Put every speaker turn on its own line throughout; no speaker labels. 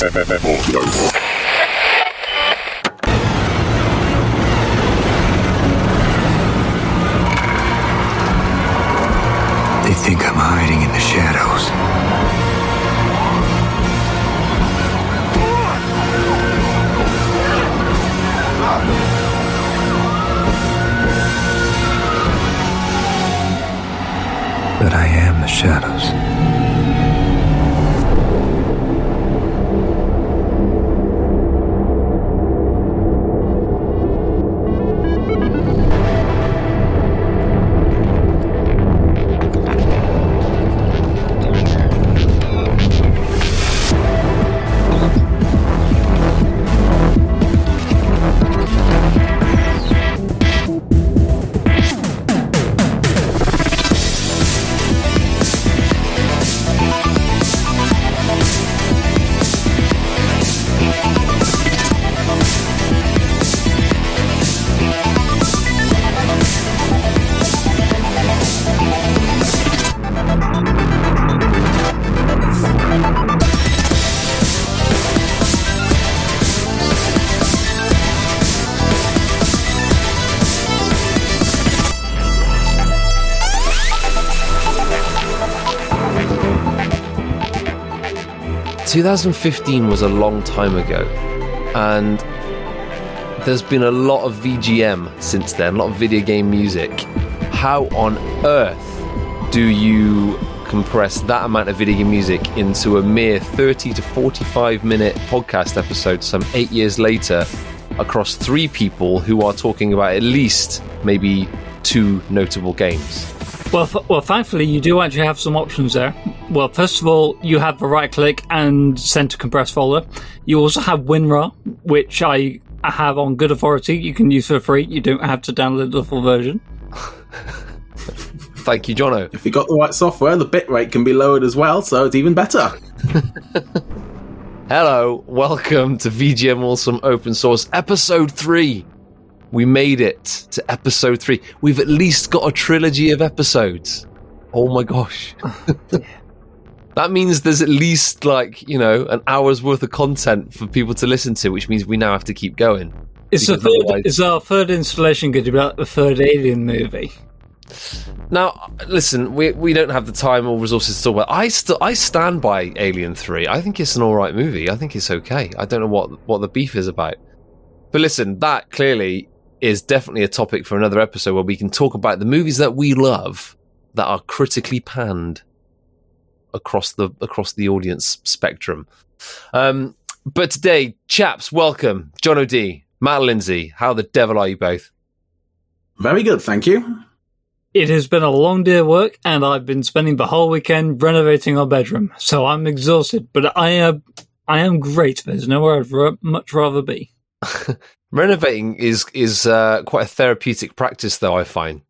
They think I'm hiding in the shadows. But I am the shadows.
Two thousand fifteen was a long time ago, and there's been a lot of VGM since then, a lot of video game music. How on earth do you compress that amount of video game music into a mere 30 to 45 minute podcast episode some eight years later across three people who are talking about at least maybe two notable games?
Well, f- well, thankfully, you do actually have some options there. Well, first of all, you have the right click and send to compressed folder. You also have WinRAR, which I have on good authority. You can use for free. You don't have to download the full version.
Thank you, Jono.
If you got the right software, the bitrate can be lowered as well, so it's even better.
Hello, welcome to VGM Awesome Open Source Episode 3. We made it to Episode 3. We've at least got a trilogy of episodes. Oh my gosh. that means there's at least, like, you know, an hour's worth of content for people to listen to, which means we now have to keep going.
Is, the third,
otherwise-
is our third installation going to be like the third Alien movie?
Now, listen, we we don't have the time or resources to talk about. I still I stand by Alien Three. I think it's an all right movie. I think it's okay. I don't know what what the beef is about. But listen, that clearly is definitely a topic for another episode where we can talk about the movies that we love that are critically panned across the across the audience spectrum. Um, but today, chaps, welcome, John O'D, Matt Lindsay. How the devil are you both?
Very good, thank you.
It has been a long day of work, and I've been spending the whole weekend renovating our bedroom. So I'm exhausted, but I am I am great. There's nowhere I'd ra- much rather be.
Renovating is is uh, quite a therapeutic practice, though. I find.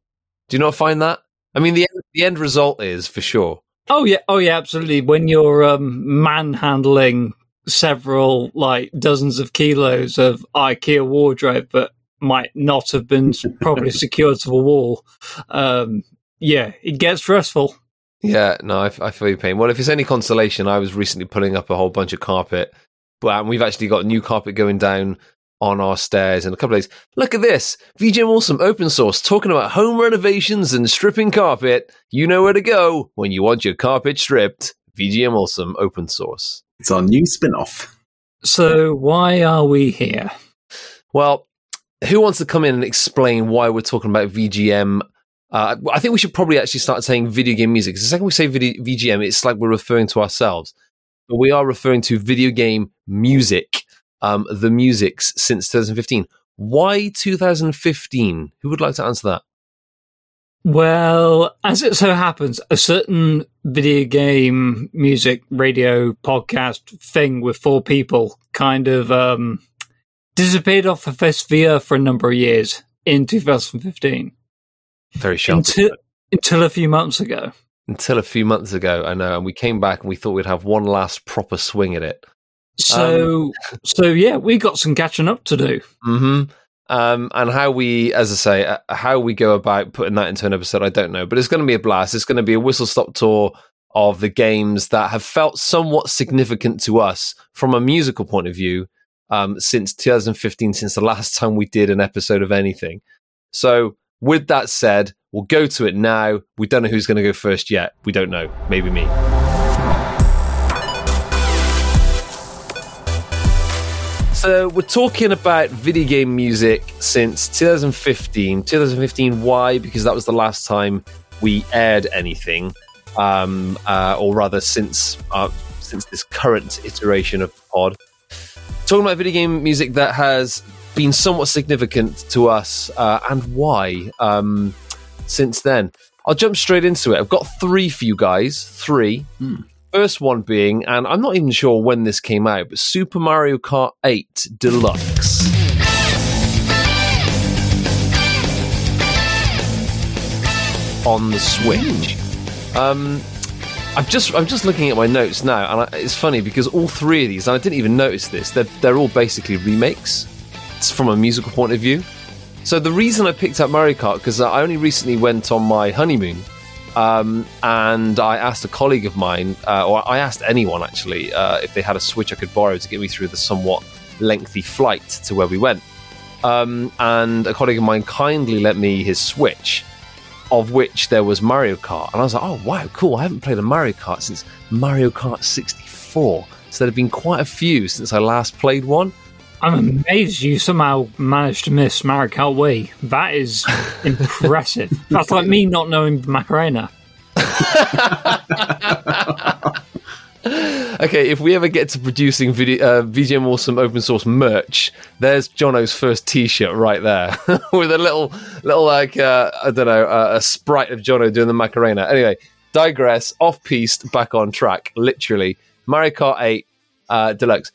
Do you not find that? I mean, the the end result is for sure.
Oh yeah, oh yeah, absolutely. When you're um, manhandling several like dozens of kilos of IKEA wardrobe that might not have been properly secured to the wall, um, yeah, it gets stressful.
Yeah, no, I, I feel your pain. Well, if it's any consolation, I was recently pulling up a whole bunch of carpet, but um, we've actually got new carpet going down on our stairs in a couple of days. Look at this, VGM Awesome open source talking about home renovations and stripping carpet. You know where to go when you want your carpet stripped. VGM Awesome open source.
It's our new spin off.
So why are we here?
Well, who wants to come in and explain why we're talking about VGM? Uh, I think we should probably actually start saying video game music. 'cause the second we say video, VGM, it's like we're referring to ourselves. But we are referring to video game music, um, the musics since 2015. Why 2015? Who would like to answer that?
Well, as it so happens, a certain video game music radio podcast thing with four people kind of um, disappeared off the face of the earth for a number of years in 2015
Very sharp.
until, until a few months ago.
Until a few months ago, I know, and we came back and we thought we'd have one last proper swing at it.
So, so yeah, we got some catching up to do.
hmm Um, and how we, as I say, uh, how we go about putting that into an episode, I don't know. But it's going to be a blast. It's going to be a whistle stop tour of the games that have felt somewhat significant to us from a musical point of view um, since 2015, since the last time we did an episode of anything. So, with that said, we'll go to it now. We don't know who's going to go first yet. We don't know. Maybe me. So, we're talking about video game music since 2015. 2015, why? Because that was the last time we aired anything, um, uh, or rather, since uh, since this current iteration of the pod. Talking about video game music that has been somewhat significant to us, uh, and why um, since then. I'll jump straight into it. I've got three for you guys. Three. First one being, and I'm not even sure when this came out, but Super Mario Kart 8 Deluxe. On the Switch. Um, I'm just I'm just looking at my notes now, and I, it's funny because all three of these, and I didn't even notice this, they're they're all basically remakes. It's from a musical point of view. So the reason I picked up Mario Kart because I only recently went on my honeymoon, um, and I asked a colleague of mine, uh, or I asked anyone actually, uh, if they had a Switch I could borrow to get me through the somewhat lengthy flight to where we went. Um, and a colleague of mine kindly lent me his Switch, of which there was Mario Kart, and I was like, "Oh wow, cool! I haven't played a Mario Kart since Mario Kart 64." So there have been quite a few since I last played one.
I'm amazed you somehow managed to miss Mario Kart Wii. That is impressive. That's like me not knowing Macarena.
Okay, if we ever get to producing video, uh, VGM Awesome open source merch, there's Jono's first T-shirt right there with a little, little like uh, I don't know, uh, a sprite of Jono doing the Macarena. Anyway, digress. Off piste, back on track. Literally, Mario Kart 8 uh, Deluxe.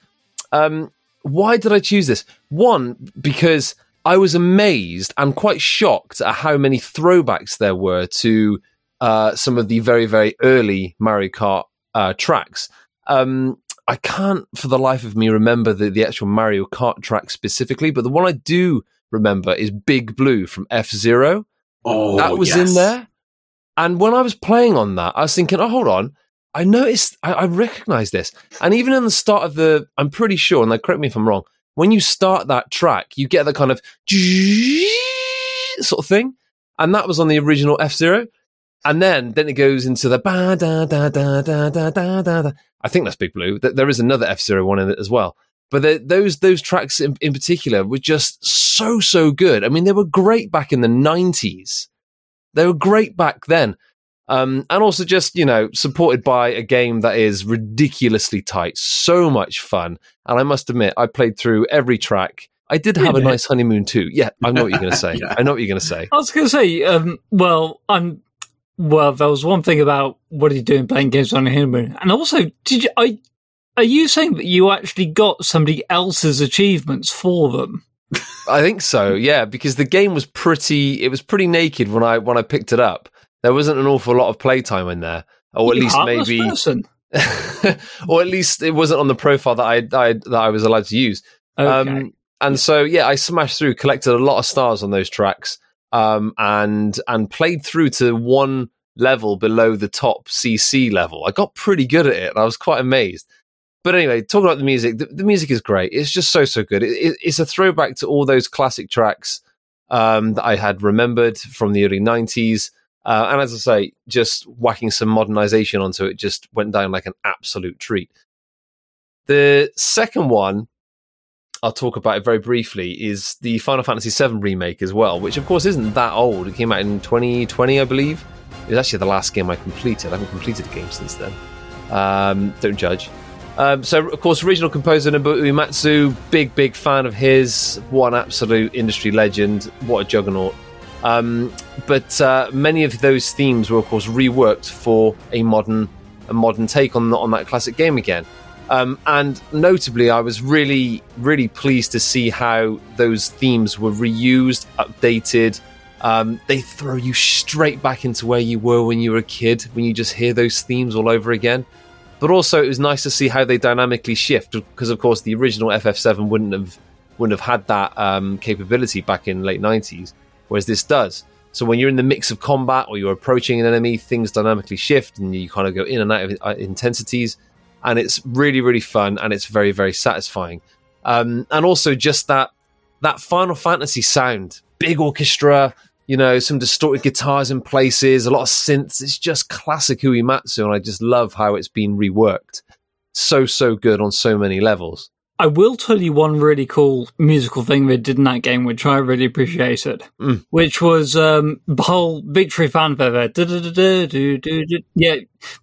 Um, why did I choose this? One, because I was amazed and quite shocked at how many throwbacks there were to uh, some of the very, very early Mario Kart uh, tracks. Um, I can't for the life of me remember the, the actual Mario Kart track specifically, but the one I do remember is Big Blue from F Zero.
Oh,
that was
yes.
in there. And when I was playing on that, I was thinking, oh, hold on. I noticed, I, I recognize this. And even in the start of the, I'm pretty sure, and correct me if I'm wrong, when you start that track, you get the kind of sort of thing. And that was on the original F Zero. And then, then it goes into the ba da da da da da da da. I think that's Big Blue. Th- There is another F Zero one in it as well. But the, those those tracks in, in particular were just so so good. I mean, they were great back in the nineties. They were great back then, um, and also just you know supported by a game that is ridiculously tight, so much fun. And I must admit, I played through every track. I did have a nice honeymoon too. Yeah, I know what you're going to say.
Yeah.
I know what you're going to say.
I was going to say, um, well, I'm. Well, there was one thing about what are you doing playing games on a honeymoon, and also, did you? I, are you saying that you actually got somebody else's achievements for them?
I think so, yeah, because the game was pretty it was pretty naked when I when I picked it up. There wasn't an awful lot of playtime in there. Or at
You
least maybe or at least it wasn't on the profile that I, I that I was allowed to use.
Okay.
Um and so yeah, I smashed through, collected a lot of stars on those tracks, um, and and played through to one level below the top CC level. I got pretty good at it, and I was quite amazed. But anyway, talking about the music, the, the music is great. It's just so so good. It, it, it's a throwback to all those classic tracks um, that I had remembered from the early '90s. Uh, and as I say, just whacking some modernization onto it just went down like an absolute treat. The second one I'll talk about it very briefly is the Final Fantasy VII remake as well, which of course isn't that old. It came out in 2020, I believe. It was actually the last game I completed. I haven't completed a game since then. Um, don't judge. Um, so, of course, original composer Nobuo Uematsu, big, big fan of his. What an absolute industry legend. What a juggernaut. Um, but uh, many of those themes were, of course, reworked for a modern, a modern take on on that classic game again. Um, and notably, I was really, really pleased to see how those themes were reused, updated. Um, they throw you straight back into where you were when you were a kid, when you just hear those themes all over again. But also, it was nice to see how they dynamically shift, because of course, the original FF7 wouldn't have wouldn't have had that um, capability back in late '90s, whereas this does. So when you're in the mix of combat or you're approaching an enemy, things dynamically shift and you kind of go in and out of uh, intensities. And it's really, really fun and it's very, very satisfying. Um, and also just that that Final Fantasy sound, big orchestra, you know, some distorted guitars in places, a lot of synths. It's just classic Uematsu, and I just love how it's been reworked. So, so good on so many levels.
I will tell you one really cool musical thing they did in that game, which I really appreciated,
Mm.
which was um, the whole victory fanfare there. Yeah,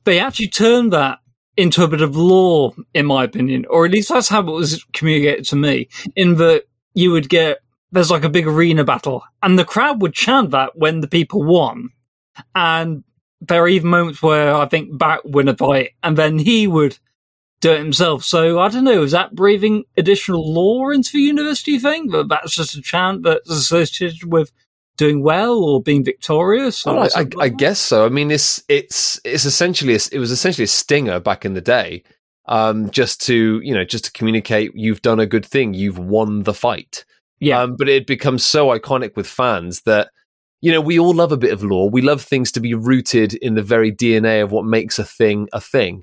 they actually turned that into a bit of lore, in my opinion, or at least that's how it was communicated to me. In that you would get there's like a big arena battle, and the crowd would chant that when the people won, and there are even moments where I think Barret win a fight, and then he would do it himself. So I don't know, is that breathing additional lore into the universe, do you think? That that's just a chant that's associated with doing well or being victorious? Or
Oh, I, I,
something
I guess so. I mean, it's it's it's essentially a, it was essentially a stinger back in the day, um, just to you know just to communicate you've done a good thing, you've won the fight.
Yeah.
Um, but it becomes so iconic with fans that you know we all love a bit of lore. We love things to be rooted in the very DNA of what makes a thing a thing.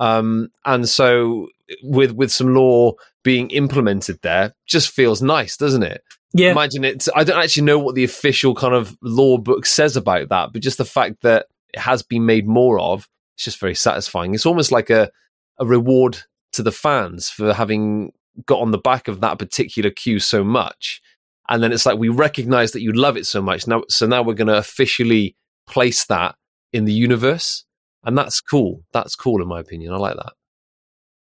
Um, and so with with some lore being implemented there, just feels nice, doesn't it?
yeah.
imagine it. I don't actually know what the official kind of lore book says about that, but just the fact that it has been made more of, it's just very satisfying. It's almost like a a reward to the fans for having got on the back of that particular queue so much, and then it's like we recognize that you love it so much now. So now we're going to officially place that in the universe, and that's cool. That's cool in my opinion. I like that.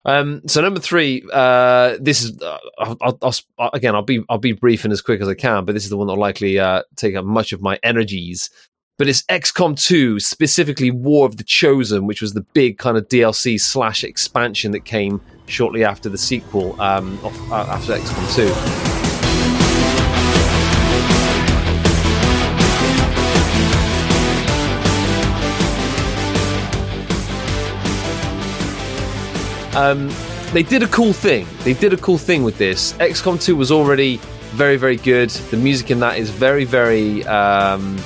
Um, so number three, uh, this is uh, I'll, I'll, I'll, again I'll be I'll be brief and as quick as I can, but this is the one that'll likely uh, take up much of my energies. But it's XCOM 2, specifically War of the Chosen, which was the big kind of DLC slash expansion that came shortly after the sequel um, uh, after XCOM 2. Um, they did a cool thing. They did a cool thing with this. XCOM 2 was already very, very good. The music in that is very, very. Um,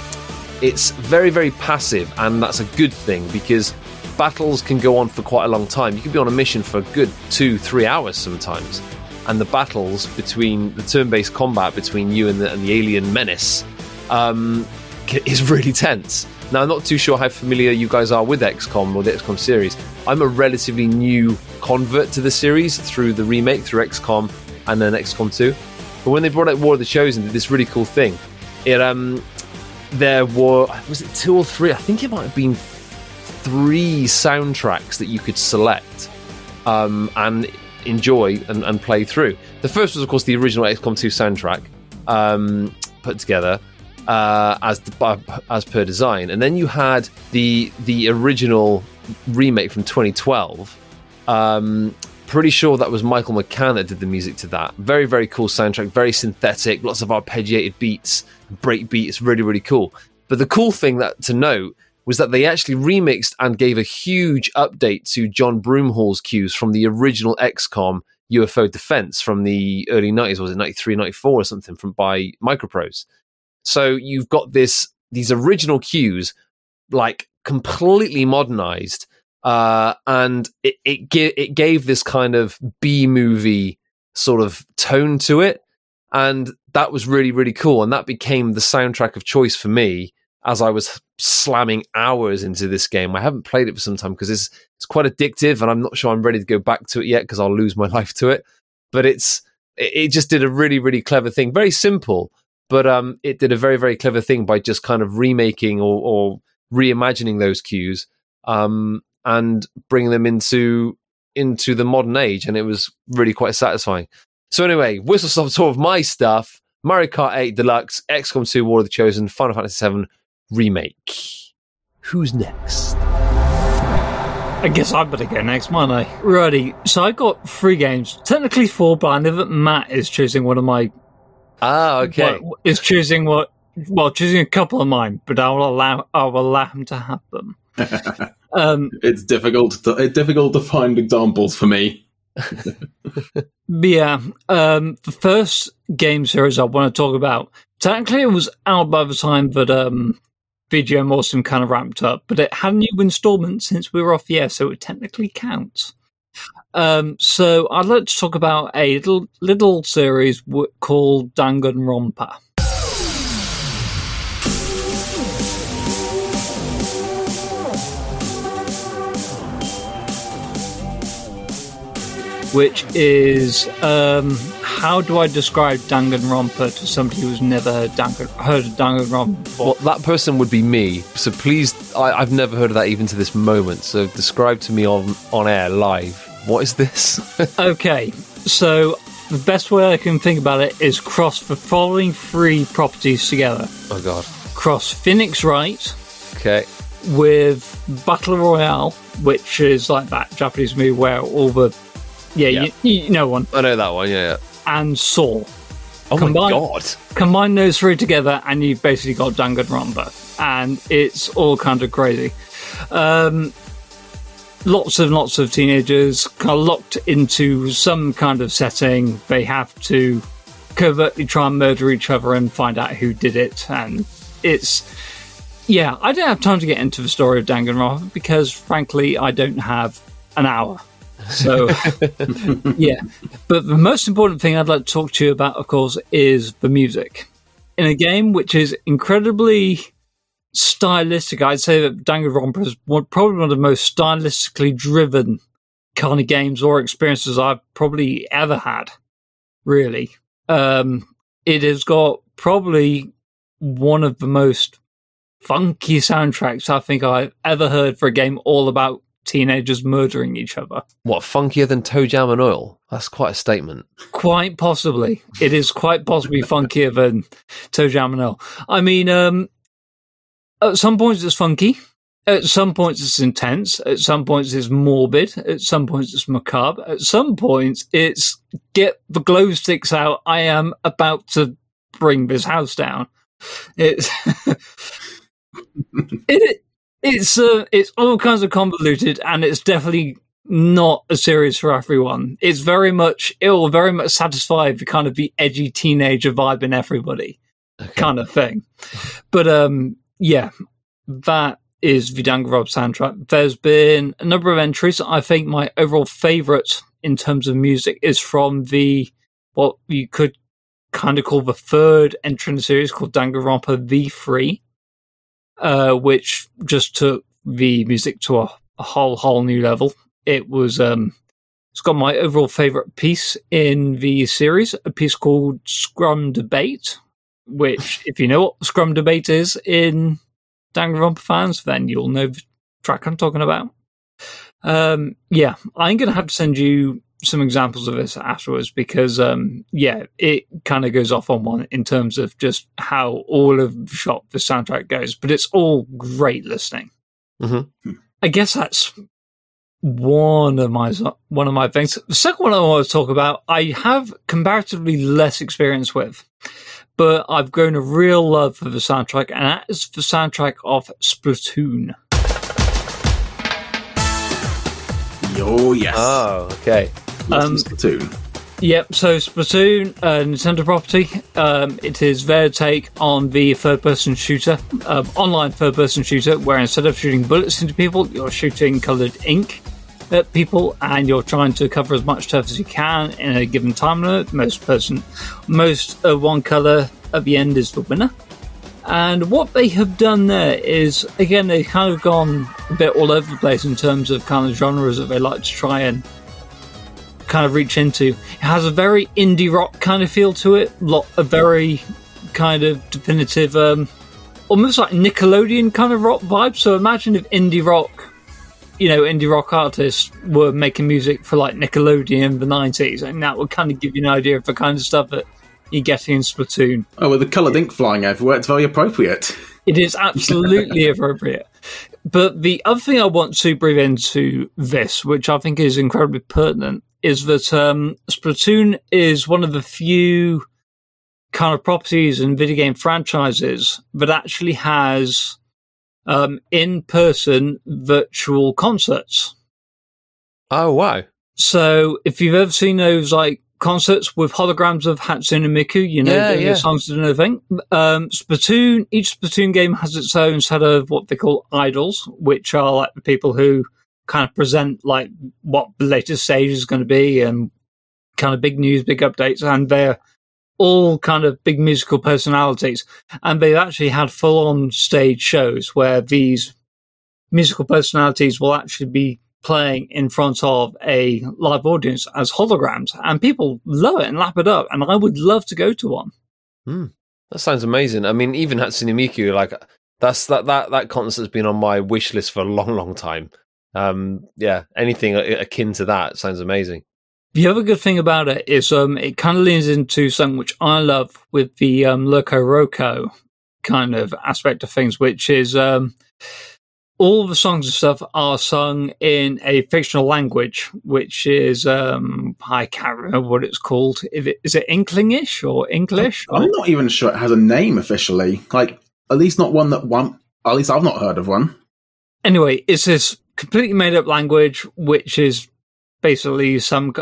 it's very, very passive, and that's a good thing because battles can go on for quite a long time. You can be on a mission for a good two, three hours sometimes, and the battles between the turn-based combat between you and the, and the alien menace um, is really tense. Now, I'm not too sure how familiar you guys are with XCOM or the XCOM series. I'm a relatively new convert to the series through the remake, through XCOM and then XCOM 2. But when they brought out War of the Chosen, did this really cool thing. It um, there were was it two or three? I think it might have been three soundtracks that you could select um, and enjoy and, and play through. The first was, of course, the original XCOM 2 soundtrack um, put together uh, as as per design, and then you had the the original remake from 2012. Um, pretty sure that was Michael McCann that did the music to that. Very very cool soundtrack, very synthetic, lots of arpeggiated beats, break beats, really really cool. But the cool thing that to note was that they actually remixed and gave a huge update to John Broomhall's cues from the original XCOM UFO Defense from the early 90s, was it 93, 94 or something from by Microprose. So you've got this these original cues like completely modernized uh, and it it, it gave this kind of B movie sort of tone to it and that was really really cool and that became the soundtrack of choice for me as I was slamming hours into this game. I haven't played it for some time because it's it's quite addictive, and I'm not sure I'm ready to go back to it yet because I'll lose my life to it. But it's it, it just did a really really clever thing, very simple, but um, it did a very very clever thing by just kind of remaking or, or reimagining those cues um, and bringing them into into the modern age, and it was really quite satisfying. So anyway, whistle stop tour of my stuff. Mario Kart 8 Deluxe, XCOM 2 War of the Chosen, Final Fantasy 7 remake. Who's next?
I guess I better go next, might I? Righty. So I got three games. Technically four, but I know that Matt is choosing one of my.
Ah, okay.
what- is choosing what? Well, choosing a couple of mine, but I will allow. I will allow him to have them. um,
It's difficult to it's difficult to find examples for me.
Yeah, um, the first game series I want to talk about, technically it was out by the time that um, VGM Awesome kind of ramped up, but it had a new installment since we were off the air, so it technically counts. Um, so I'd like to talk about a little, little series w- called Danganronpa. which is um, how do I describe Danganronpa to somebody who's never heard, Dangan, heard of Danganronpa before?
Well, that person would be me. So please, I, I've never heard of that even to this moment. So describe to me on on air live. What is this?
okay, so the best way I can think about it is cross the following three properties together.
oh God.
Cross Phoenix Wright
Okay.
with Battle Royale, which is like that Japanese movie where all the yeah,
Yeah.
You, you know one,
I know that one. Yeah. yeah.
and Saw.
Oh
Combine-
my God.
combine those three together and you've basically got Danganronpa and it's all kind of crazy um, lots and lots of teenagers of locked into some kind of setting. They have to covertly try and murder each other and find out who did it. And it's yeah I don't have time to get into the story of Danganronpa because frankly I don't have an hour. So yeah. But the most important thing I'd like to talk to you about, of course, is the music. In a game which is incredibly stylistic, I'd say that Danganronpa is one, probably one of the most stylistically driven kind of games or experiences I've probably ever had. Really, um, it has got probably one of the most funky soundtracks I think I've ever heard for a game all about teenagers murdering each other.
What funkier than toe jam and oil? That's quite a statement.
Quite possibly. It is quite possibly funkier than Toe Jam and Earl. I mean, um, at some points it's funky. At some points it's intense. At some points it's morbid. At some points it's macabre. At some points it's get the glow sticks out. I am about to bring this house down. It's it, it's uh, it's all kinds of convoluted, and it's definitely not a series for everyone. It's very much it will very much satisfy the kind of the edgy teenager vibe in everybody kind of thing. But um, yeah, that is the Danganronpa soundtrack. There's been a number of entries. I think my overall favorite in terms of music is from the what you could kind of call the third entry in the series called Danganronpa V3, uh, which just took the music to a, a whole whole new level. It was um, it's got my overall favorite piece in the series, a piece called Scrum Debate, which, if you know what Scrum Debate is in Danganronpa fans, then you'll know the track I'm talking about. Um, yeah, I'm going to have to send you some examples of this afterwards because, um, yeah, it kind of goes off on one in terms of just how all of the shot the soundtrack goes, but it's all great listening.
Mhm.
I guess that's one of my one of my things. The second one I want to talk about, I have comparatively less experience with, but I've grown a real love for the soundtrack, and that is the soundtrack of Splatoon.
Oh, yes.
Oh, okay.
Lost
um,
Splatoon.
Yep, so Splatoon, uh, Nintendo property. Um, it is their take on the third person shooter, um, online third person shooter, where instead of shooting bullets into people, you're shooting coloured ink at people and you're trying to cover as much turf as you can in a given time limit. Most person, most of one colour at the end is the winner. And what they have done there is, again, they've kind of gone a bit all over the place in terms of kind of genres that they like to try and kind of reach into. It has a very indie rock kind of feel to it, lot a very kind of definitive, um, almost like Nickelodeon kind of rock vibe. So imagine if indie rock, you know, indie rock artists were making music for like Nickelodeon in the nineties, and that would kind of give you an idea of the kind of stuff that you're getting in Splatoon.
Oh, with the coloured ink flying everywhere, it's very appropriate.
It is absolutely appropriate. But the other thing I want to bring into this, which I think is incredibly pertinent, is that um, Splatoon is one of the few kind of properties and video game franchises that actually has um, in-person virtual concerts.
Oh, wow.
So if you've ever seen those like concerts with holograms of Hatsune Miku, you know,
Yeah, yeah.
songs and everything. Um, Splatoon, each Splatoon game has its own set of what they call idols, which are like the people who kind of present like what the latest stage is going to be and kind of big news, big updates, and they're all kind of big musical personalities. And they've actually had full on stage shows where these musical personalities will actually be playing in front of a live audience as holograms, and people love it and lap it up. And I would love to go to one.
That sounds amazing. I mean, even Hatsune Miku, like that's that that that concert's been on my wish list for a long, long time. Um, yeah, anything akin to that sounds amazing.
The other good thing about it is um, it kind of leans into something which I love with the um, Loco Roco kind of aspect of things, which is um, all the songs and stuff are sung in a fictional language, which is um, I can't remember what it's called. Is it, is it Inklingish or English?
I'm not even sure it has a name officially. Like, at least not one that one. At least I've not heard of one.
anyway, it's this completely made up language, which is basically some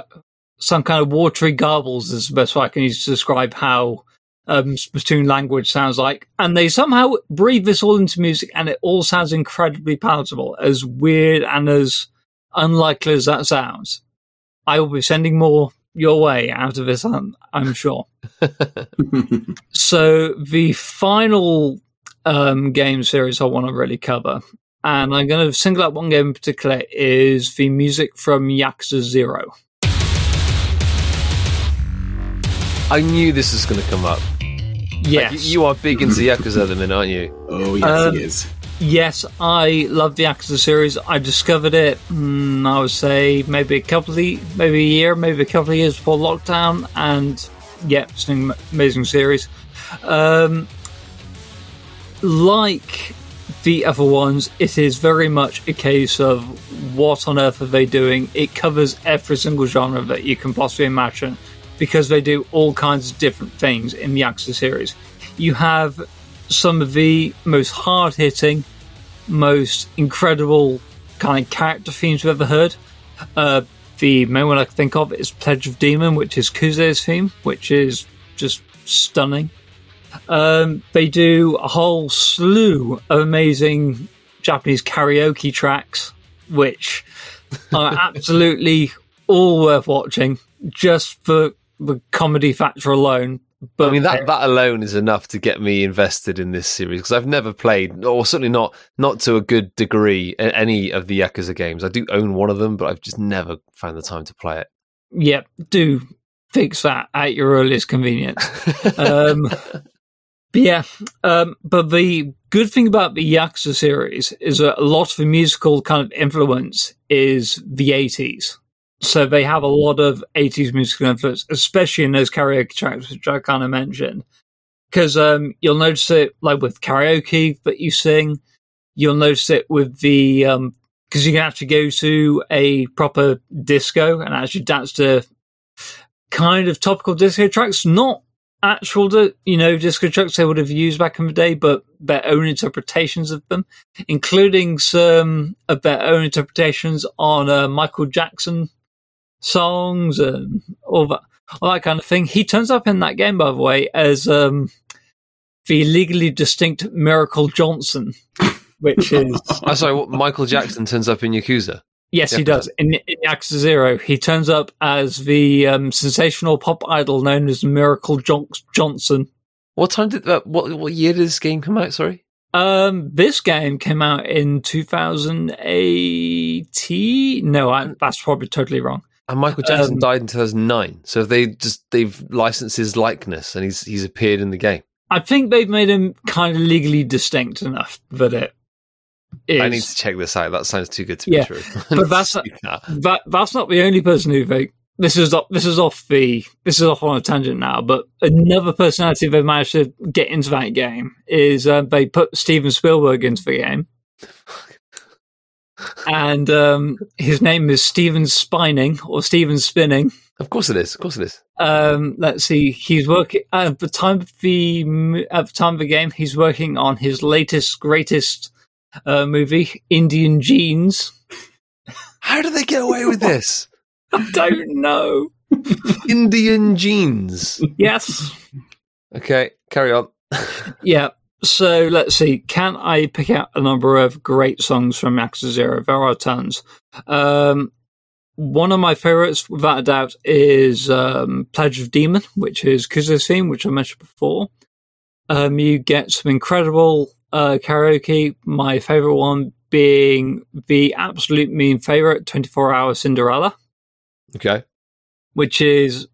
some kind of watery garbles is the best way I can use to describe how um, Splatoon language sounds like. And they somehow breathe this all into music, and it all sounds incredibly palatable, as weird and as unlikely as that sounds. I will be sending more your way out of this, I'm, I'm sure. So the final um, game series I want to really cover, and I'm going to single out one game in particular, is the music from Yakuza Zero.
I knew this was going to come up.
Yes,
Like, you are big into Yakuza at the minute, aren't you?
oh yes,
Um,
it is.
yes, I love the Yakuza series. I discovered it, mm, I would say, maybe a couple of, maybe a year, maybe a couple of years before lockdown, and yeah, it's an amazing series. Um, like the other ones, it is very much a case of what on earth are they doing? It covers every single genre that you can possibly imagine because they do all kinds of different things in the Yakuza series. You have some of the most hard hitting, most incredible kind of character themes we've ever heard. Uh, the main one I can think of is Pledge of Demon, which is Kuze's theme, which is just stunning. Um, they do a whole slew of amazing Japanese karaoke tracks, which are absolutely all worth watching just for the comedy factor alone. But
I mean that that alone is enough to get me invested in this series because I've never played, or certainly not not to a good degree, any of the Yakuza games. I do own one of them, but I've just never found the time to play it.
Yep, do fix that at your earliest convenience. um, yeah, um, but the good thing about the Yakuza series is that a lot of the musical kind of influence is the 80s. So they have a lot of 80s musical influence, especially in those karaoke tracks, which I kind of mentioned. Because um, you'll notice it like with karaoke that you sing, you'll notice it with the because you can actually go to a proper disco and actually dance to kind of topical disco tracks, not actual, you know, disco tracks they would have used back in the day, but their own interpretations of them, including some of their own interpretations on uh, Michael Jackson songs and all that, all that kind of thing. He turns up in that game, by the way, as um, the legally distinct Miracle Johnson, which is
I'm sorry, what, Michael Jackson turns up in Yakuza.
Yes, he does. In, in Yakuza Zero, he turns up as the um, sensational pop idol known as Miracle Jon- Johnson.
What time did that? What what year did this game come out? Sorry,
Um, this game came out in 2018. No, I, that's probably totally wrong.
and Michael Jackson
Um,
died in 2009. So they just they've licensed his likeness and he's he's appeared in the game.
I think they've made him kind of legally distinct enough that it is.
I need to check this out. That sounds too good to
Yeah,
be true.
but that's- that that's not the only person who they this is off, this is off the this is off on a tangent now. But another personality they managed to get into that game is uh, they put Steven Spielberg into the game, and um, his name is Steven Spining or Steven Spinning.
of course it is. Of course it is.
Um, let's see, he's working at the time of the at the time of the game. He's working on his latest greatest uh, movie, Indian Jeans.
How do they get away with this?
I don't know.
Indian jeans.
Yes.
Okay, carry on.
Yeah. So let's see. Can I pick out a number of great songs from Yakuza Zero? There are tons. Um, one of my favorites, without a doubt, is um, Pledge of Demon, which is Kuze's theme, which I mentioned before. Um, you get some incredible uh, karaoke. My favorite one being the absolute mean favorite, 24 Hour Cinderella,
Okay.
which is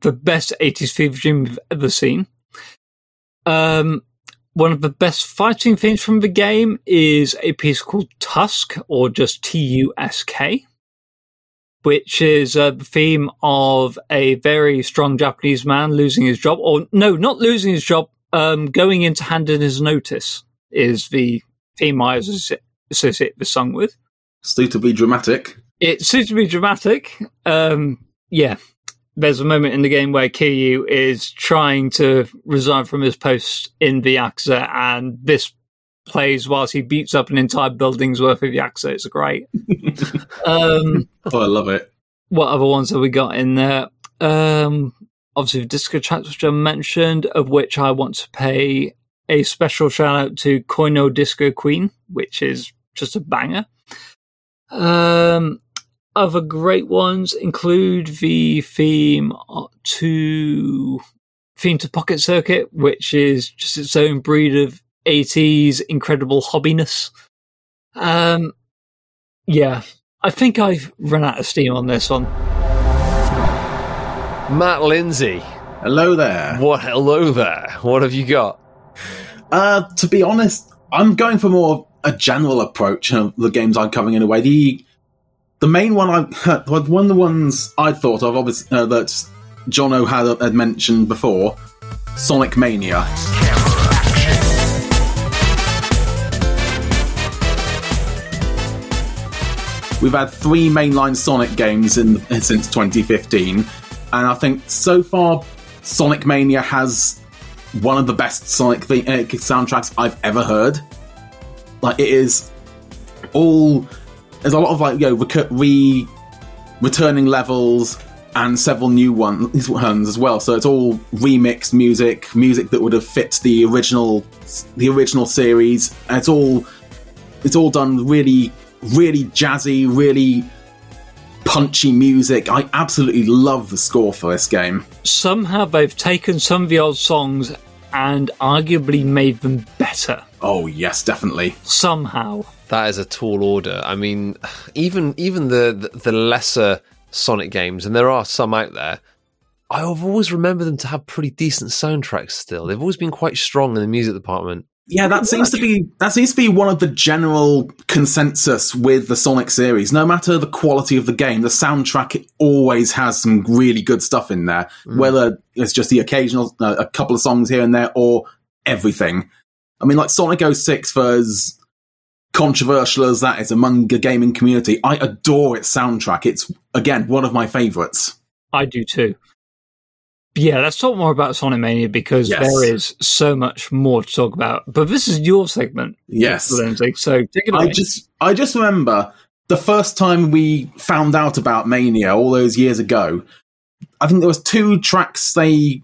the best 80s fever dream we've ever seen. Um, one of the best fighting themes from the game is a piece called Tusk, or just T U S K, which is uh, the theme of a very strong Japanese man losing his job, or no, not losing his job, um, going in to hand in his notice, is the theme I associ- associate the song with.
Suitably dramatic.
It seems to be dramatic. Um, yeah, there's a moment in the game where Kiryu is trying to resign from his post in the Yakuza, and this plays whilst he beats up an entire building's worth of Yakuza. It's great. um,
Oh, I love it.
what other ones have we got in there? Um, obviously, the disco tracks, which I mentioned, of which I want to pay a special shout out to Koino Disco Queen, which is just a banger. Um, other great ones include the theme to theme to Pocket Circuit, which is just its own breed of 80s incredible hobbiness. Um, yeah, I think I've run out of steam on this one.
Matt Lindsay.
Hello there.
What? Hello there. What have you got?
Uh, to be honest, I'm going for more of a general approach of the games I'm covering in a way. The the main one I one of the ones I thought of, obviously uh, that Jono had, had mentioned before, Sonic Mania. We've had three mainline Sonic games in since 2015, and I think so far Sonic Mania has one of the best Sonic the- uh, soundtracks I've ever heard. Like it is all there's a lot of like you know re returning levels and several new ones ones as well. So it's all remixed music, music that would have fit the original the original series, and it's all it's all done really really jazzy, really punchy music. I absolutely love the score for this game.
Somehow they've taken some of the old songs and arguably made them better.
Oh yes, definitely.
Somehow.
That is a tall order. I mean, even even the the, the lesser Sonic games, and there are some out there. I've always remembered them to have pretty decent soundtracks. Still, they've always been quite strong in the music department.
Yeah, that seems to be that seems to be one of the general consensus with the Sonic series. No matter the quality of the game, the soundtrack always has some really good stuff in there. Whether it's just the occasional uh, a couple of songs here and there, or everything. I mean, like Sonic 06 for as controversial as that is among the gaming community, I adore its soundtrack. It's again one of my favorites.
I do too. Yeah, let's talk more about Sonic Mania because
Yes.
there is so much more to talk about. But this is your segment,
Yes.
Lindsay. So take it away.
I just I just remember the first time we found out about Mania all those years ago. I think there was two tracks they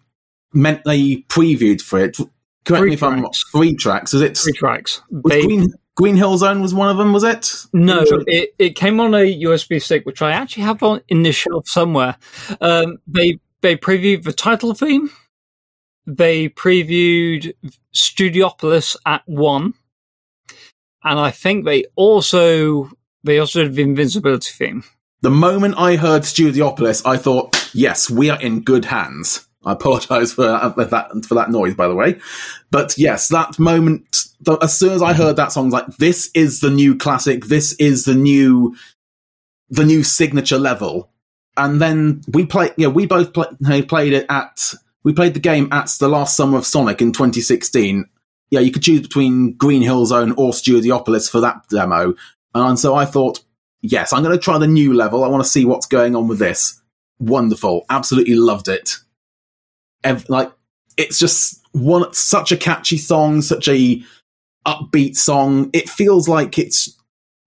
meant they previewed for it. Correct
Three
me if I'm
tracks.
three tracks. Was it
Three tracks.
Green Green Hill Zone was one of them? Was it?
No, it, it came on a USB stick, which I actually have on in the shelf somewhere. Um, they they previewed the title theme. They previewed Studiopolis at one, and I think they also they also did the Invincibility theme.
The moment I heard Studiopolis, I thought, yes, we are in good hands. I apologise for that, for that noise, by the way. But yes, that moment, as soon as I heard that song, like, this is the new classic. This is the new, the new signature level. And then we played, yeah, we both play, played it at, we played the game at the last summer of Sonic in 2016. Yeah, you could choose between Green Hill Zone or Studiopolis for that demo. And so I thought, yes, I'm going to try the new level. I want to see what's going on with this. Wonderful. Absolutely loved it. Ev- like, it's just one, such a catchy song, such a upbeat song. It feels like it's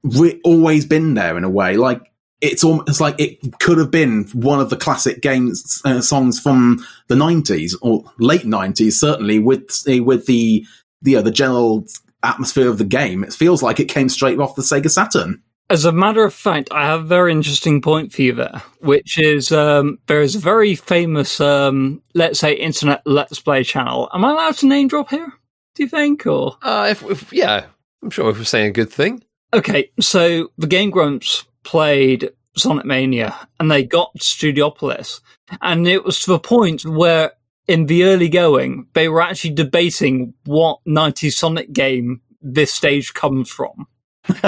re- always been there in a way. Like, it's almost like it could have been one of the classic games uh, songs from the 90s or late 90s certainly with with the the, uh, the general atmosphere of the game it feels like it came straight off the Sega Saturn
As a matter of fact, I have a very interesting point for you there, which is um, there is a very famous, um, let's say, internet let's play channel. Am I allowed to name drop here? Do you think, or
Uh, if, if yeah, I'm sure if we're saying a good thing.
okay? So the Game Grumps played Sonic Mania, and they got Studiopolis, and it was to the point where, in the early going, they were actually debating what 90s Sonic game this stage comes from.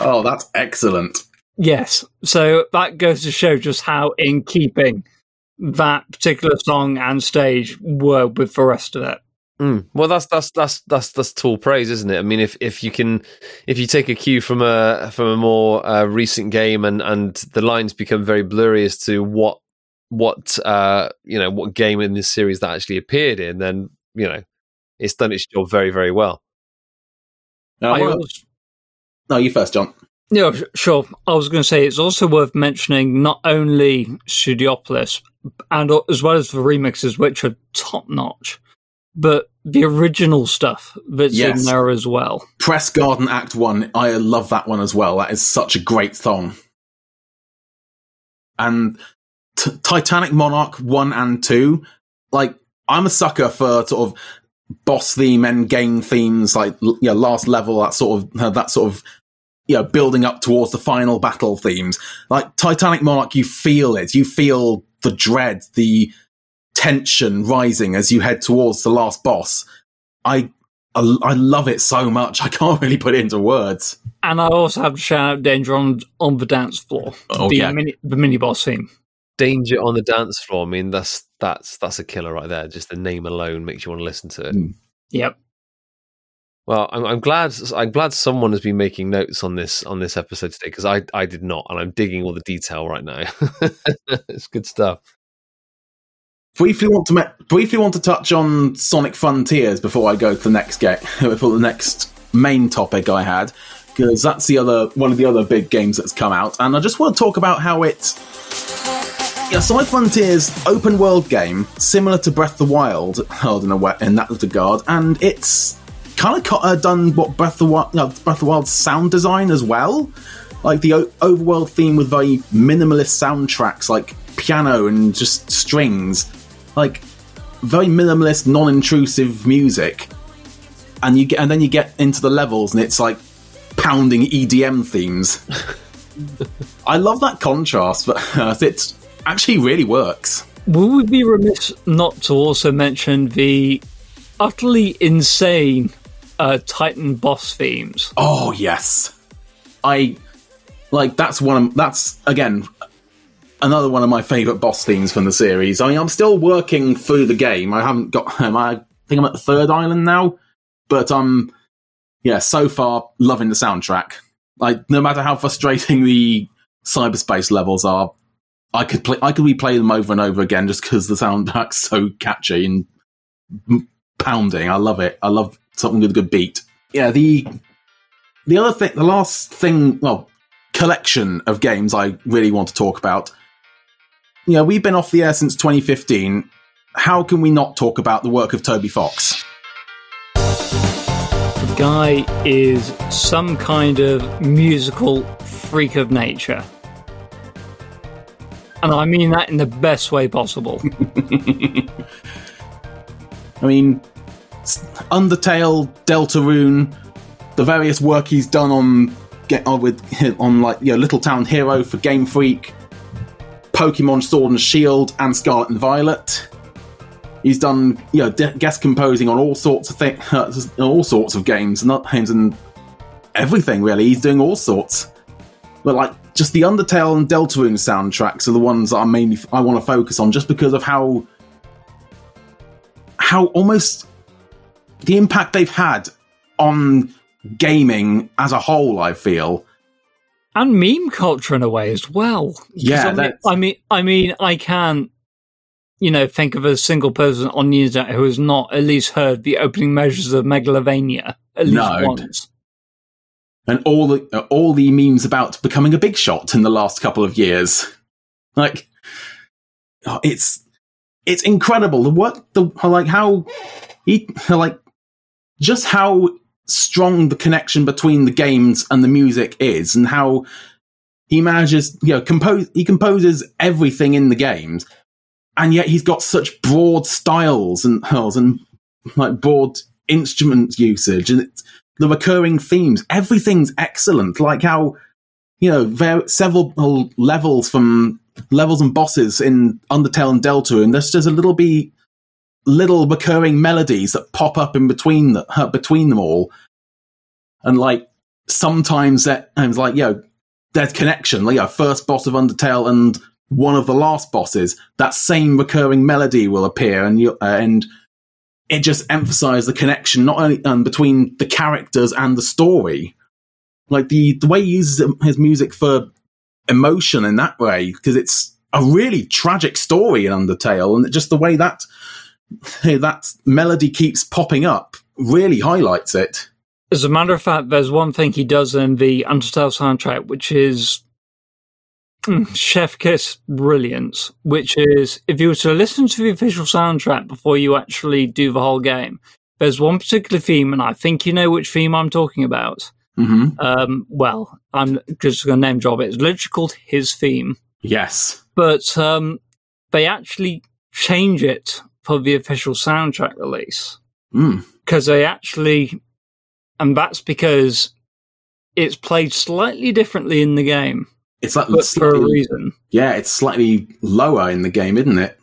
oh that's excellent
Yes. So that goes to show just how in keeping that particular song and stage were with the rest of it.
Mm. Well, that's that's that's that's that's tall praise, isn't it? I mean, if if you can, if you take a cue from a from a more uh, recent game, and and the lines become very blurry as to what what uh you know what game in this series that actually appeared in, then you know it's done its job very very well.
Now,
I
what- no you first John
yeah, sure. I was going to say it's also worth mentioning not only Studiopolis and as well as the remixes, which are top notch, but the original stuff that's
Yes.
in there as well.
Press Garden Act 1, I love that one as well. That is such a great song. And T- Titanic Monarch 1 and 2, like, I'm a sucker for sort of boss theme and game themes, like, you know, last level, that sort of, uh, that sort of, you know, building up towards the final battle themes. Like, Titanic Monarch, you feel it. You feel the dread, the tension rising as you head towards the last boss. I I, I love it so much. I can't really put it into words.
And I also have to shout out Danger on, on the dance floor,
Oh,
the,
yeah.
mini, the mini boss theme.
Danger on the dance floor. I mean, that's that's that's a killer right there. Just the name alone makes you want to listen to it.
Mm.
Yep.
Well, I'm, I'm glad. I'm glad someone has been making notes on this on this episode today because I I did not, and I'm digging all the detail right now. it's good stuff.
Briefly want to briefly want to touch on Sonic Frontiers before I go to the next game, before the next main topic I had, because that's the other one of the other big games that's come out, and I just want to talk about how it. Yeah, Sonic Frontiers open world game, similar to Breath of the Wild, held in a in that regard, and it's kind of uh, done what Breath of the Wild, Breath of the Wild's sound design as well, like the o- overworld theme with very minimalist soundtracks, like piano and just strings, like very minimalist, non-intrusive music, and you get, and then you get into the levels, and it's like pounding EDM themes. I love that contrast, but uh, it actually really works.
Will we be remiss not to also mention the utterly insane uh, Titan boss themes?
Oh yes, I like that's one. Of, that's again another one of my favorite boss themes from the series. I mean, I'm still working through the game. I haven't got. Um, I think I'm at the third island now, but um, yeah, so far loving the soundtrack. Like, no matter how frustrating the cyberspace levels are, I could play. I could replay them over and over again just because the soundtrack's so catchy and pounding. I love it. I love something with a good beat. Yeah, the the other thing, the last thing, well, collection of games I really want to talk about. You know, we've been off the air since 2015. How can we not talk about the work of Toby Fox?
The guy is some kind of musical freak of nature. And I mean that in the best way possible.
I mean, Undertale, Deltarune, the various work he's done on get on with on like you know, Little Town Hero for Game Freak, Pokemon Sword and Shield, and Scarlet and Violet. He's done you know de- guest composing on all sorts of things, all sorts of games, not games and everything really. He's doing all sorts, but like just the Undertale and Deltarune soundtracks are the ones that I mainly I want to focus on, just because of how how almost the impact they've had on gaming as a whole. I feel.
And meme culture in a way as well.
Yeah,
I mean, I mean, I mean, I can't, you know, think of a single person on the internet who has not at least heard the opening measures of Megalovania at least
No.
once.
and all the uh, all the memes about becoming a big shot in the last couple of years. Like, oh, it's it's incredible the work the like how he like just how strong the connection between the games and the music is, and how he manages you know compose he composes everything in the games, and yet he's got such broad styles and and like broad instrument usage and the recurring themes. Everything's excellent. Like how you know there several levels from levels and bosses in Undertale and Delta, and there's just a little bit little recurring melodies that pop up in between the, between them all, and like sometimes that and like you know there's connection. Like, you know, first boss of Undertale and one of the last bosses, that same recurring melody will appear, and you uh, and it just emphasized the connection not only um, between the characters and the story. Like the the way he uses his music for emotion in that way, because it's a really tragic story in Undertale, and just the way that that melody keeps popping up really highlights it.
As a matter of fact, there's one thing he does in the Undertale soundtrack, which is Mm, chef kiss brilliance, which is if you were to listen to the official soundtrack before you actually do the whole game, there's one particular theme, and I think you know which theme I'm talking about.
Mm-hmm.
Um, well, I'm just going to name drop it. It's literally called His Theme.
Yes.
But um, they actually change it for the official soundtrack release. Because
mm.
they actually, and that's because it's played slightly differently in the game.
It's like
but for a reason.
Yeah, it's slightly lower in the game, isn't it?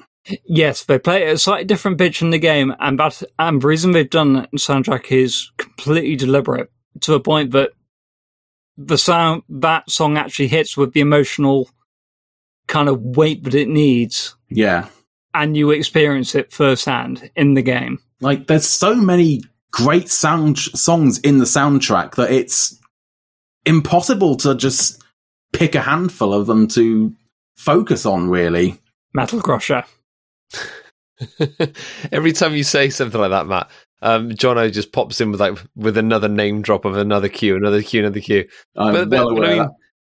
Yes, they play it at a slightly different pitch in the game, and that and the reason they've done that in soundtrack is completely deliberate to a point that the sound that song actually hits with the emotional kind of weight that it needs.
Yeah,
and you experience it firsthand in the game.
Like, there's so many great sound songs in the soundtrack that it's impossible to just pick a handful of them to focus on, really.
Metal Crusher.
Every time you say something like that, Matt, um, Jono just pops in with like with another name drop of another cue, another cue, another cue.
I'm but, well but I mean,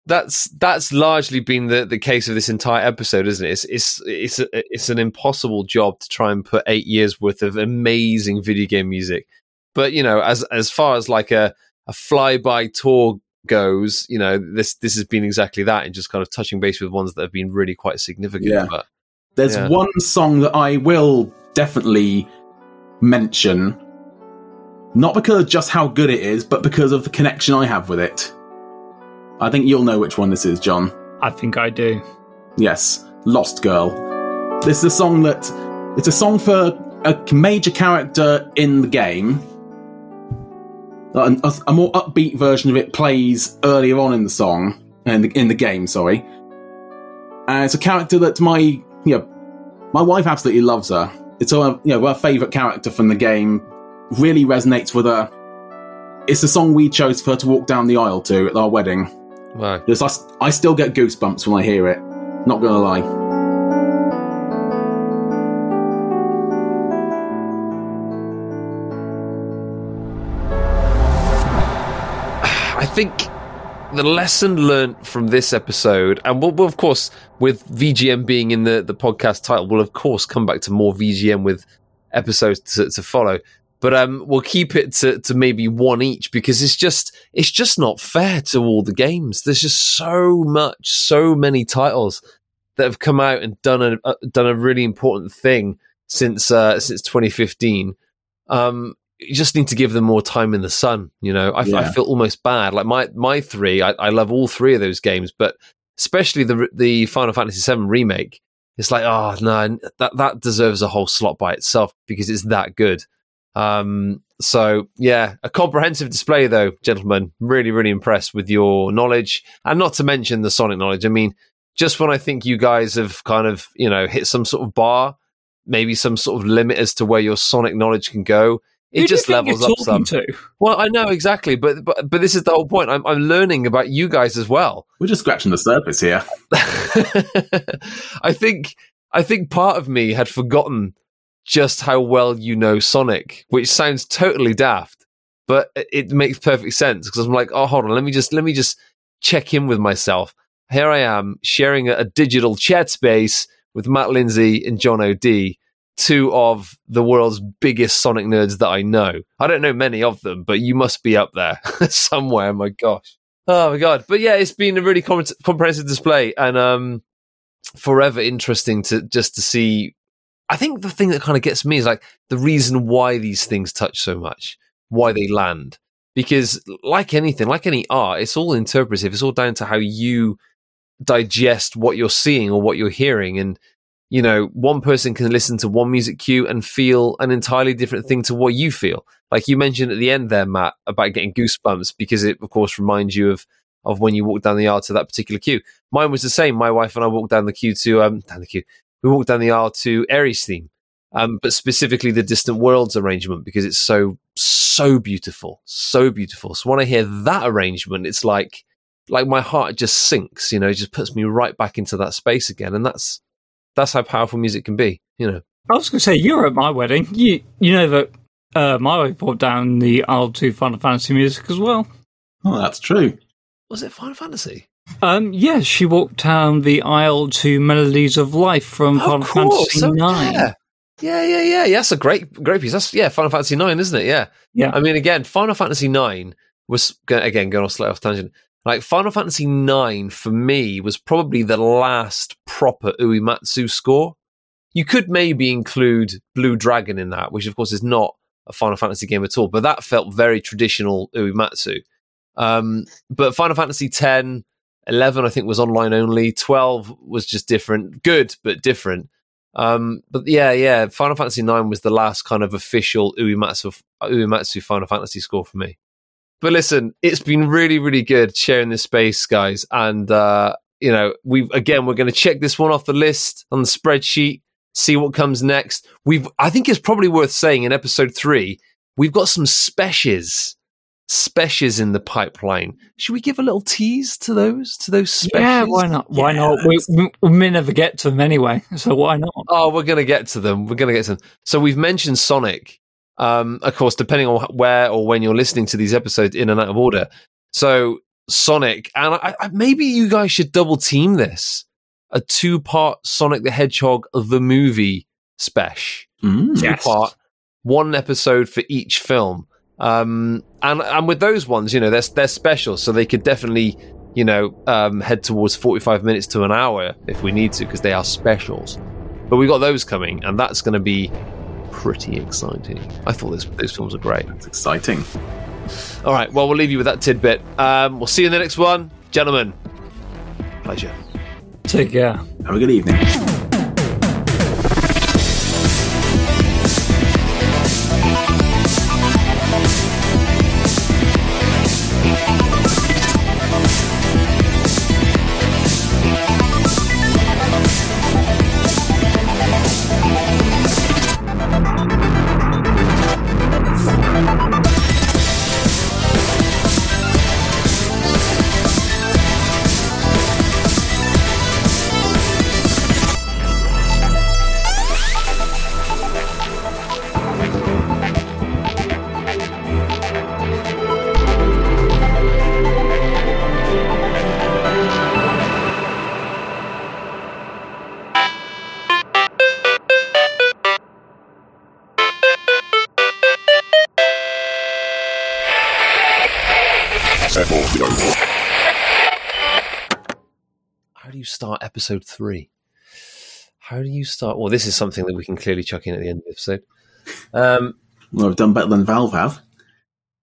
that's that's largely been the, the case of this entire episode, isn't it? It's it's it's a, it's an impossible job to try and put eight years worth of amazing video game music. But you know, as as far as like a a flyby tour goes, you know, this this has been exactly that, and just kind of touching base with ones that have been really quite significant.
Yeah.
But,
There's
yeah.
one song that I will definitely mention, not because of just how good it is, but because of the connection I have with it. I think you'll know which one this is, John.
I think I do.
Yes, Lost Girl. This is a song that it's a song for a major character in the game a, a, more upbeat version of it plays earlier on in the song in the, in the game. Sorry, and it's a character that my you know my wife absolutely loves her. It's her you know her favorite character from the game. Really resonates with her. It's the song we chose for her to walk down the aisle to at our wedding.
Wow.
I, I still get goosebumps when I hear it. Not gonna lie.
I think the lesson learned from this episode, and we'll, we'll, of course, with VGM being in the, the podcast title, we'll of course come back to more VGM with episodes to, to follow. But um, we'll keep it to, to maybe one each because it's just it's just not fair to all the games. There's just so much, so many titles that have come out and done a uh, done a really important thing since uh, since 2015. Um, you just need to give them more time in the sun. You know, I, yeah. I feel almost bad. Like my my three, I, I, love all three of those games, but especially the the Final Fantasy VII remake. It's like, oh no, that that deserves a whole slot by itself because it's that good. Um, so yeah, a comprehensive display though, gentlemen. Really, really impressed with your knowledge, and not to mention the Sonic knowledge. I mean, just when I think you guys have kind of you know hit some sort of bar, maybe some sort of limit as to where your Sonic knowledge can go it
Who
just levels up some.
To?
Well, I know exactly, but but but this is the whole point. I'm I'm learning about you guys as well.
We're just scratching the surface here.
I think I think part of me had forgotten just how well you know Sonic, which sounds totally daft. but it makes perfect sense because I'm like, oh, hold on, let me just let me just check in with myself. Here I am sharing a, digital chat space with Matt Lindsay and John O'D, two of the world's biggest Sonic nerds that I know. I don't know many of them, but you must be up there somewhere. My gosh. Oh my god! But yeah, it's been a really com- comprehensive display, and um, forever interesting to just to see. I think the thing that kind of gets me is like the reason why these things touch so much, why they land. Because like anything, like any art, it's all interpretive. It's all down to how you digest what you're seeing or what you're hearing. And you know, one person can listen to one music cue and feel an entirely different thing to what you feel. Like you mentioned at the end there, Matt, about getting goosebumps because it, of course, reminds you of of when you walk down the aisle to that particular cue. Mine was the same. My wife and I walked down the queue to um down the queue. We walked down the aisle to Aerith's theme, um, but specifically the Distant Worlds arrangement because it's so so beautiful, so beautiful. So when I hear that arrangement, it's like like my heart just sinks. You know, it just puts me right back into that space again, and that's that's how powerful music can be. You know.
I was going to say you were at my wedding. You you know that uh, my wife brought down the aisle to Final Fantasy music as well.
Oh, that's true.
Was it Final Fantasy?
Um, yes, she walked down the aisle to Melodies of Life from Final
course.
Fantasy
Oh,
Nine.
yeah. Yeah, yeah, yeah. Yeah, that's a great, great piece. That's yeah, Final Fantasy Nine, isn't it? Yeah.
Yeah.
I mean, again, Final Fantasy Nine was again going off slightly off tangent. Like Final Fantasy Nine for me was probably the last proper Uematsu score. You could maybe include Blue Dragon in that, which of course is not a Final Fantasy game at all, but that felt very traditional Uematsu. Um, but Final Fantasy 10, 11, I think was online only. 12 was just different, good but different. Um, but yeah, yeah, Final Fantasy 9 was the last kind of official Uematsu, Uematsu Final Fantasy score for me. But listen, it's been really, really good sharing this space, guys. And, uh, you know, we again, we're going to check this one off the list on the spreadsheet, see what comes next. We've, I think it's probably worth saying in episode three, we've got some specials, specials in the pipeline. Should we give a little tease to those, to those specials?
Yeah, why not? Why
Yeah,
not? We, we, we may never get to them anyway, so why not?
Oh, we're going to get to them. We're going to get to them. So we've mentioned Sonic. Um, of course, depending on where or when you're listening to these episodes in and out of order. So Sonic, and I, I, maybe you guys should double team this. A two part Sonic the Hedgehog the movie special.
Mm.
Two
Yes.
part, one episode for each film. Um, and and with those ones, you know, they're they're special, so they could definitely, you know, um, head towards forty five minutes to an hour if we need to, because they are specials. But we got those coming, and that's going to be pretty exciting. I thought this, those films are great.
That's exciting.
All right, well, we'll leave you with that tidbit. Um, we'll see you in the next one, gentlemen. Pleasure.
Take care.
Have a good evening.
Episode three? How do you start? Well, this is something that we can clearly chuck in at the end of the episode. Um,
Well, I've done better than Valve have.